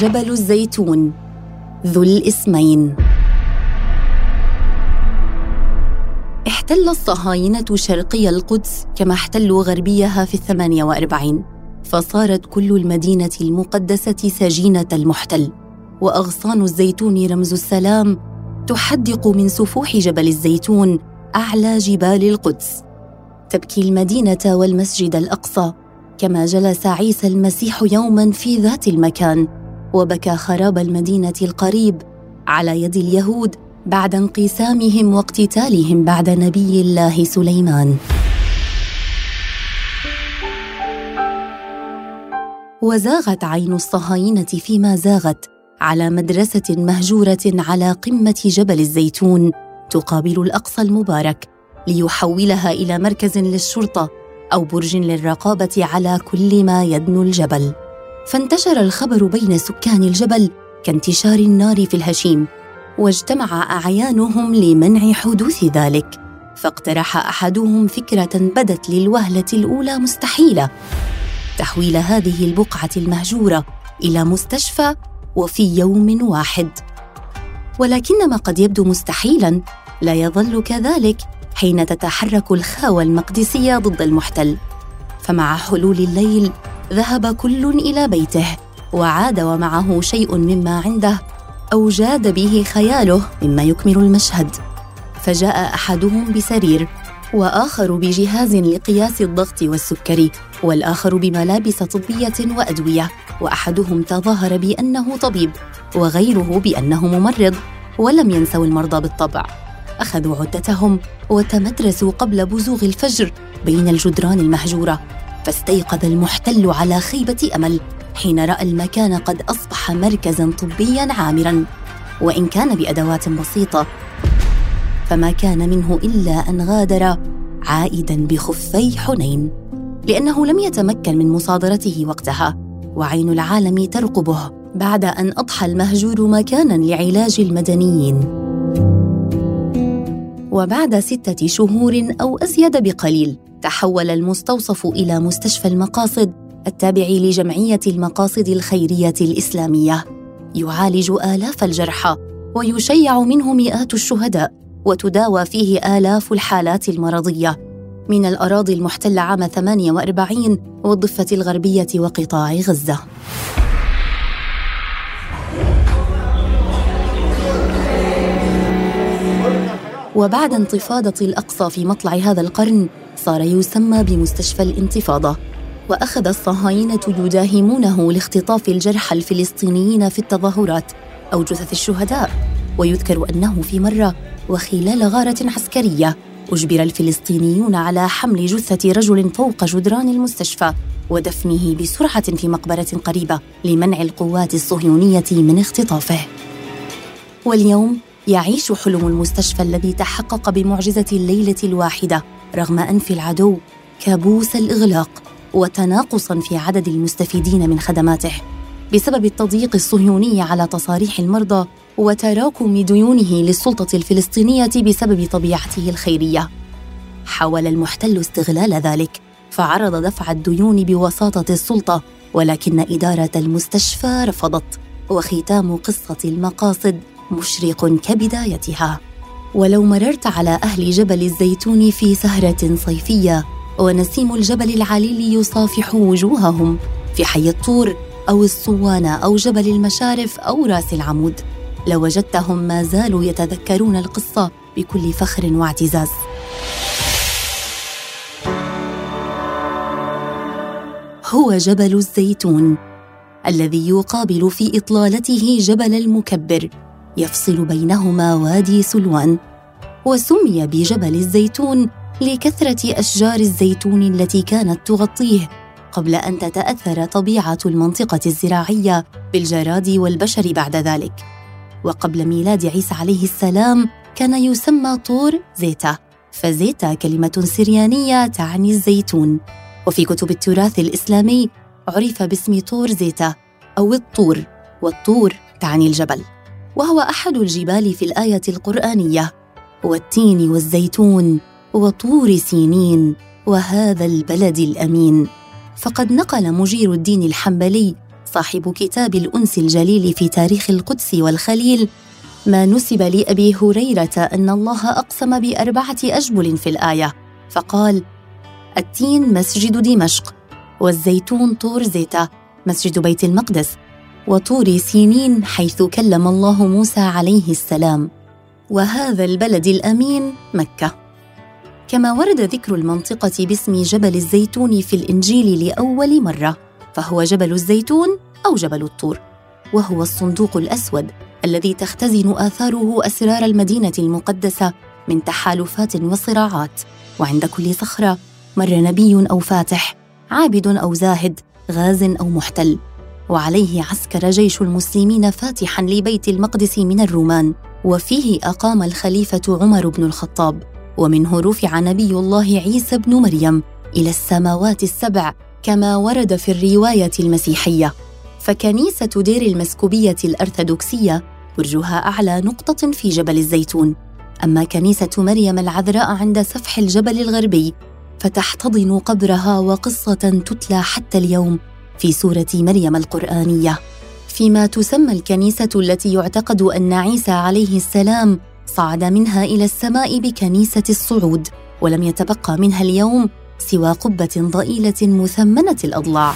جبل الزيتون ذو الاسمين. احتل الصهاينة شرقي القدس كما احتلوا غربيها في الثمانية وأربعين فصارت كل المدينة المقدسة سجينة المحتل وأغصان الزيتون رمز السلام تحدق من سفوح جبل الزيتون أعلى جبال القدس. تبكي المدينة والمسجد الأقصى كما جلس عيسى المسيح يوما في ذات المكان وبكى خراب المدينة القريب على يد اليهود بعد انقسامهم واقتتالهم بعد نبي الله سليمان. وزاغت عين الصهاينة فيما زاغت على مدرسة مهجورة على قمة جبل الزيتون تقابل الأقصى المبارك ليحولها إلى مركز للشرطة أو برج للرقابة على كل ما يدنو الجبل. فانتشر الخبر بين سكان الجبل كانتشار النار في الهشيم واجتمع أعيانهم لمنع حدوث ذلك فاقترح أحدهم فكرة بدت للوهلة الأولى مستحيلة. تحويل هذه البقعة المهجورة إلى مستشفى وفي يوم واحد. ولكن ما قد يبدو مستحيلا لا يظل كذلك حين تتحرك الخاوة المقدسية ضد المحتل. فمع حلول الليل ذهب كل إلى بيته وعاد ومعه شيء مما عنده أو جاد به خياله مما يكمل المشهد. فجاء أحدهم بسرير وآخر بجهاز لقياس الضغط والسكري والآخر بملابس طبية وأدوية وأحدهم تظاهر بأنه طبيب وغيره بأنه ممرض ولم ينسوا المرضى بالطبع. أخذوا عدتهم وتمترسوا قبل بزوغ الفجر بين الجدران المهجورة. فاستيقظ المحتل على خيبة أمل حين رأى المكان قد أصبح مركزا طبيا عامرا. وإن كان بأدوات بسيطة فما كان منه إلا أن غادر عائدا بخفي حنين لأنه لم يتمكن من مصادرته وقتها وعين العالم ترقبه بعد أن أضحى المهجور مكانا لعلاج المدنيين. وبعد ستة شهور أو أزيد بقليل تحول المستوصف إلى مستشفى المقاصد التابع لجمعية المقاصد الخيرية الإسلامية. يعالج آلاف الجرحى ويشيع منه مئات الشهداء وتداوى فيه آلاف الحالات المرضية. من الأراضي المحتلة عام 48 والضفة الغربية وقطاع غزة. وبعد انتفاضة الأقصى في مطلع هذا القرن صار يسمى بمستشفى الانتفاضة وأخذ الصهاينة يداهمونه لاختطاف الجرحى الفلسطينيين في التظاهرات أو جثث الشهداء ويذكر أنه في مرة وخلال غارة عسكرية أجبر الفلسطينيون على حمل جثة رجل فوق جدران المستشفى ودفنه بسرعة في مقبرة قريبة لمنع القوات الصهيونية من اختطافه. واليوم يعيش حلم المستشفى الذي تحقق بمعجزة الليلة الواحدة رغم أنف العدو كابوس الإغلاق وتناقصا في عدد المستفيدين من خدماته. بسبب التضييق الصهيوني على تصاريح المرضى وتراكم ديونه للسلطة الفلسطينية بسبب طبيعته الخيرية. حاول المحتل استغلال ذلك فعرض دفع الديون بوساطة السلطة ولكن إدارة المستشفى رفضت وختام قصة المقاصد مشرق كبدايتها. ولو مررت على أهل جبل الزيتون في سهرة صيفية ونسيم الجبل العليل يصافح وجوههم في حي الطور أو الصوانه أو جبل المشارف أو راس العمود. لوجدتهم ما زالوا يتذكرون القصة بكل فخر واعتزاز. هو جبل الزيتون الذي يقابل في إطلالته جبل المكبر. يفصل بينهما وادي سلوان وسمي بجبل الزيتون لكثرة أشجار الزيتون التي كانت تغطيه قبل أن تتأثر طبيعة المنطقة الزراعية بالجراد والبشر بعد ذلك. وقبل ميلاد عيسى عليه السلام كان يسمى طور زيتا فزيتا كلمة سريانية تعني الزيتون. وفي كتب التراث الإسلامي عرف باسم طور زيتا أو الطور والطور تعني الجبل. وهو أحد الجبال في الآية القرآنية والتين والزيتون وطور سينين وهذا البلد الأمين. فقد نقل مجير الدين الحنبلي صاحب كتاب الأنس الجليل في تاريخ القدس والخليل ما نسب لأبي هريرة أن الله أقسم بأربعة أجبل في الآية. فقال التين مسجد دمشق والزيتون طور زيتا مسجد بيت المقدس. وطور سينين حيث كلم الله موسى عليه السلام. وهذا البلد الأمين مكة. كما ورد ذكر المنطقة باسم جبل الزيتون في الإنجيل لأول مرة فهو جبل الزيتون أو جبل الطور وهو الصندوق الأسود الذي تختزن آثاره أسرار المدينة المقدسة من تحالفات وصراعات. وعند كل صخرة مر نبي أو فاتح عابد أو زاهد غاز أو محتل. وعليه عسكر جيش المسلمين فاتحا لبيت المقدس من الرومان وفيه أقام الخليفة عمر بن الخطاب ومنه رفع نبي الله عيسى بن مريم إلى السماوات السبع كما ورد في الرواية المسيحية. فكنيسة دير المسكوبية الأرثوذكسية برجها أعلى نقطة في جبل الزيتون. أما كنيسة مريم العذراء عند سفح الجبل الغربي فتحتضن قبرها وقصة تتلى حتى اليوم في سورة مريم القرآنية. فيما تسمى الكنيسة التي يعتقد أن عيسى عليه السلام صعد منها إلى السماء بكنيسة الصعود ولم يتبقى منها اليوم سوى قبة ضئيلة مثمنة الأضلاع.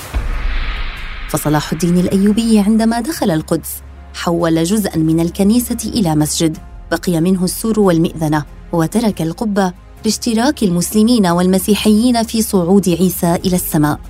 فصلاح الدين الأيوبي عندما دخل القدس حول جزءا من الكنيسة إلى مسجد بقي منه السور والمئذنة وترك القبة لاشتراك المسلمين والمسيحيين في صعود عيسى إلى السماء.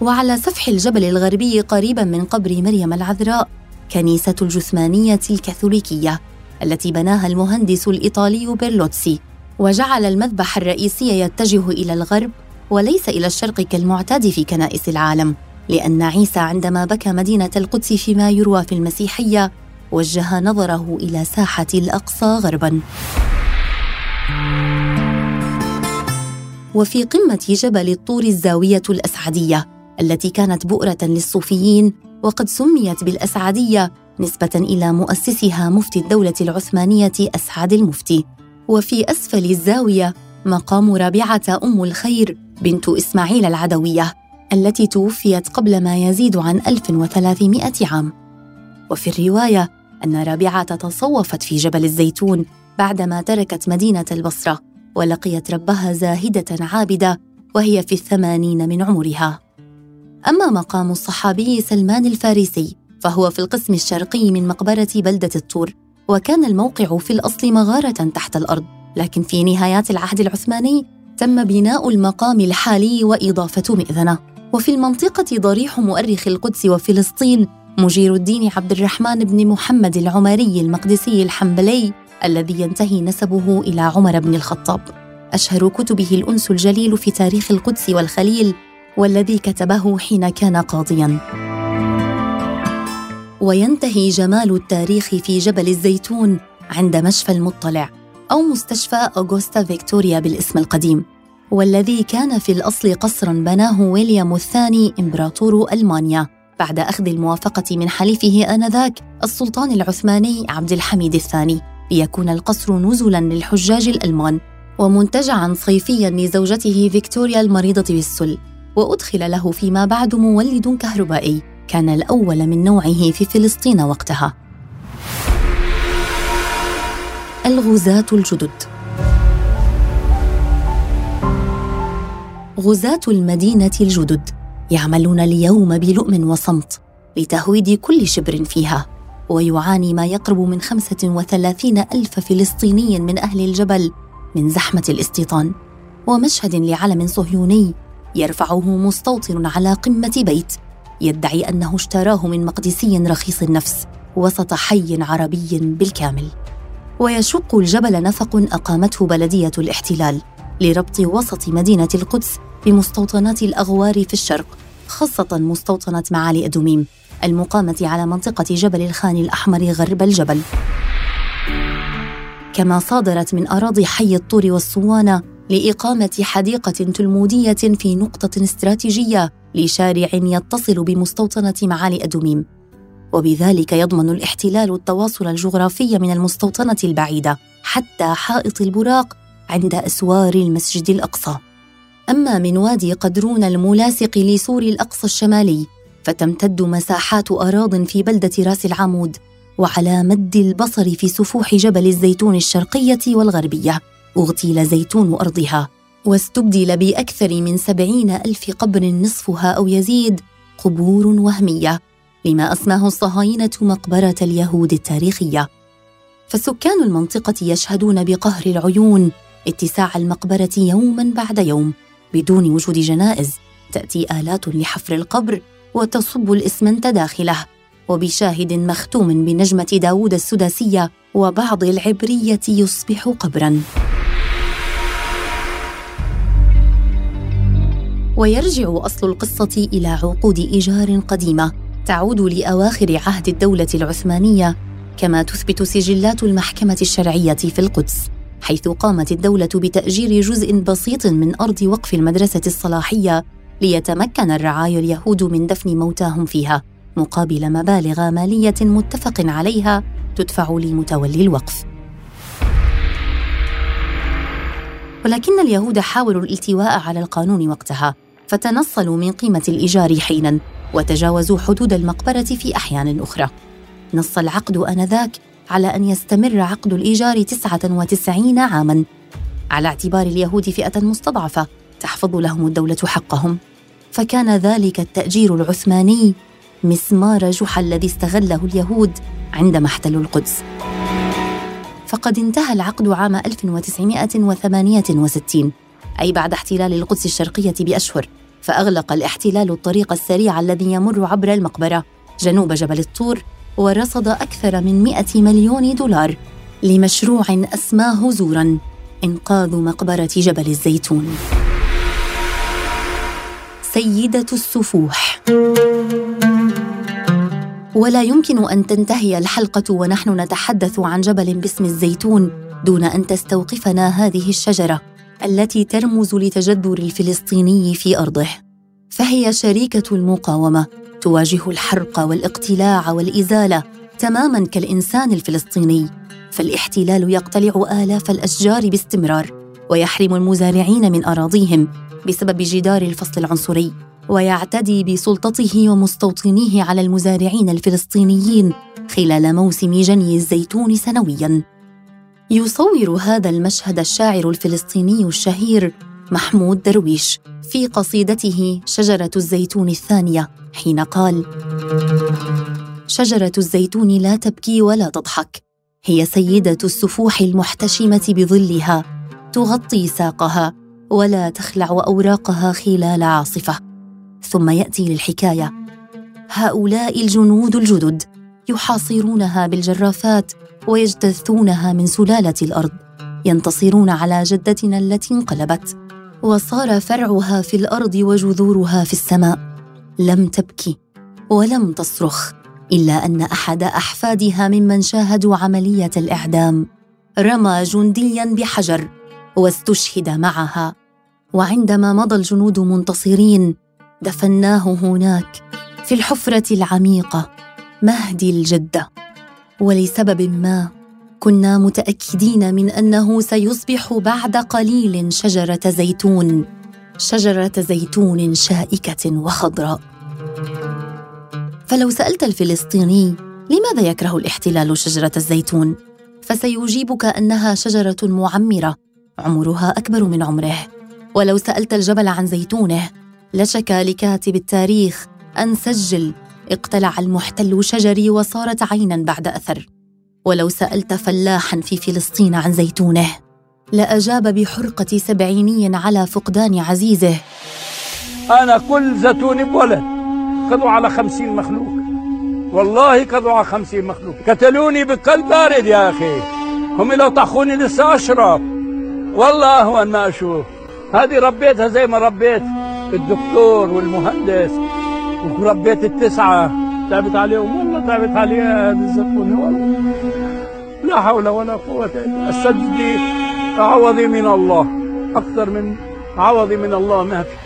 وعلى سفح الجبل الغربي قريبا من قبر مريم العذراء كنيسة الجثمانية الكاثوليكية التي بناها المهندس الإيطالي بيرلوتسي. وجعل المذبح الرئيسي يتجه إلى الغرب وليس إلى الشرق كالمعتاد في كنائس العالم لأن عيسى عندما بكى مدينة القدس فيما يروى في المسيحية وجه نظره إلى ساحة الأقصى غرباً. وفي قمة جبل الطور الزاوية الأسعدية التي كانت بؤرة للصوفيين وقد سميت بالأسعدية نسبة إلى مؤسسها مفتي الدولة العثمانية أسعد المفتي. وفي أسفل الزاوية مقام رابعة أم الخير بنت إسماعيل العدوية التي توفيت قبل ما يزيد عن 1300 عام. وفي الرواية أن رابعة تصوفت في جبل الزيتون بعدما تركت مدينة البصرة ولقيت ربها زاهدة عابدة وهي في الثمانين من عمرها. أما مقام الصحابي سلمان الفارسي فهو في القسم الشرقي من مقبرة بلدة الطور وكان الموقع في الأصل مغارة تحت الأرض لكن في نهايات العهد العثماني تم بناء المقام الحالي وإضافة مئذنة. وفي المنطقة ضريح مؤرخ القدس وفلسطين مجير الدين عبد الرحمن بن محمد العمري المقدسي الحنبلي الذي ينتهي نسبه إلى عمر بن الخطاب. أشهر كتبه الأنس الجليل في تاريخ القدس والخليل والذي كتبه حين كان قاضيا. وينتهي جمال التاريخ في جبل الزيتون عند مشفى المطلع أو مستشفى اوغوستا فيكتوريا بالاسم القديم. والذي كان في الأصل قصرا بناه ويليام الثاني إمبراطور ألمانيا بعد أخذ الموافقة من حليفه آنذاك السلطان العثماني عبد الحميد الثاني. ليكون القصر نزلا للحجاج الألمان ومنتجعا صيفيا لزوجته فيكتوريا المريضة بالسل. وأدخل له فيما بعد مولد كهربائي. كان الأول من نوعه في فلسطين وقتها. الغزاة الجدد. غزاة المدينة الجدد. يعملون اليوم بلؤم وصمت لتهويد كل شبر فيها. ويعاني ما يقرب من خمسة وثلاثين ألف فلسطيني من أهل الجبل من زحمة الاستيطان ومشهد لعلم صهيوني يرفعه مستوطن على قمة بيت. يدعي أنه اشتراه من مقدسي رخيص النفس وسط حي عربي بالكامل. ويشق الجبل نفق أقامته بلدية الاحتلال لربط وسط مدينة القدس بمستوطنات الأغوار في الشرق خاصة مستوطنة معالي أدوميم المقامة على منطقة جبل الخان الأحمر غرب الجبل. كما صادرت من أراضي حي الطور والصوانة لإقامة حديقة تلمودية في نقطة استراتيجية لشارع يتصل بمستوطنة معالي أدوميم. وبذلك يضمن الاحتلال التواصل الجغرافي من المستوطنة البعيدة حتى حائط البراق عند أسوار المسجد الأقصى. أما من وادي قدرون الملاصق لسور الأقصى الشمالي فتمتد مساحات أراض في بلدة راس العمود وعلى مد البصر في سفوح جبل الزيتون الشرقية والغربية. أغتيل زيتون أرضها واستبدل بأكثر من سبعين ألف قبر نصفها أو يزيد قبور وهمية لما أسماه الصهاينة مقبرة اليهود التاريخية. فسكان المنطقة يشهدون بقهر العيون اتساع المقبرة يوما بعد يوم بدون وجود جنائز تأتي آلات لحفر القبر وتصب الإسمنت داخله. وبشاهد مختوم بنجمة داوود السداسية وبعض العبرية يصبح قبراً. ويرجع أصل القصة إلى عقود إيجار قديمة تعود لأواخر عهد الدولة العثمانية كما تثبت سجلات المحكمة الشرعية في القدس حيث قامت الدولة بتأجير جزء بسيط من أرض وقف المدرسة الصلاحية ليتمكن الرعايا اليهود من دفن موتاهم فيها مقابل مبالغ مالية متفق عليها تدفع لمتولي الوقف. ولكن اليهود حاولوا الالتواء على القانون وقتها فتنصلوا من قيمة الإيجار حيناً وتجاوزوا حدود المقبرة في أحيان أخرى. نص العقد آنذاك على أن يستمر عقد الإيجار 99 عاماً. على اعتبار اليهود فئة مستضعفة تحفظ لهم الدولة حقهم. فكان ذلك التأجير العثماني مسمار جحا الذي استغله اليهود عندما احتلوا القدس. فقد انتهى العقد عام 1968 أي بعد احتلال القدس الشرقية بأشهر فأغلق الاحتلال الطريق السريع الذي يمر عبر المقبرة جنوب جبل الطور ورصد أكثر من 100 مليون دولار لمشروع أسماه زورا إنقاذ مقبرة جبل الزيتون. سيدة السفوح. ولا يمكن أن تنتهي الحلقة ونحن نتحدث عن جبل باسم الزيتون دون أن تستوقفنا هذه الشجرة. التي ترمز لتجذر الفلسطيني في أرضه فهي شريكة المقاومة تواجه الحرق والاقتلاع والإزالة تماما كالإنسان الفلسطيني فالاحتلال يقتلع آلاف الأشجار باستمرار ويحرم المزارعين من أراضيهم بسبب جدار الفصل العنصري ويعتدي بسلطته ومستوطنيه على المزارعين الفلسطينيين خلال موسم جني الزيتون سنويا. يصور هذا المشهد الشاعر الفلسطيني الشهير محمود درويش في قصيدته شجرة الزيتون الثانية حين قال شجرة الزيتون لا تبكي ولا تضحك هي سيدة السفوح المحتشمة بظلها تغطي ساقها ولا تخلع أوراقها خلال عاصفة. ثم يأتي للحكاية هؤلاء الجنود الجدد يحاصرونها بالجرافات ويجتثونها من سلالة الأرض ينتصرون على جدتنا التي انقلبت وصار فرعها في الأرض وجذورها في السماء. لم تبكي ولم تصرخ إلا أن أحد أحفادها ممن شاهدوا عملية الإعدام. رمى جنديا بحجر واستشهد معها. وعندما مضى الجنود منتصرين دفناه هناك في الحفرة العميقة مهدي الجدة. ولسبب ما كنا متأكدين من أنه سيصبح بعد قليل شجرة زيتون شجرة زيتون شائكة وخضراء. فلو سألت الفلسطيني لماذا يكره الاحتلال شجرة الزيتون؟ فسيجيبك أنها شجرة معمرة عمرها أكبر من عمره. ولو سألت الجبل عن زيتونه لشك لكاتب التاريخ أن سجل اقتلع المحتل شجري وصارت عينا بعد أثر. ولو سألت فلاحا في فلسطين عن زيتونه لأجاب بحرقة سبعيني على فقدان عزيزه. أنا كل زيتوني بولد خذوا على خمسين مخلوق. والله خذوا على خمسين مخلوق. قتلوني بقلب بارد يا أخي. هم لو طحوني لسه أشرب. والله اهون ما أشوف. هذه ربيتها زي ما ربيت الدكتور والمهندس. وربيت التسعة. تعبت عليهم والله تعبت عليها هذه الزيتونة والله لا حول ولا قوة إلا عوضي من الله. أكثر من عوضي من الله ما في.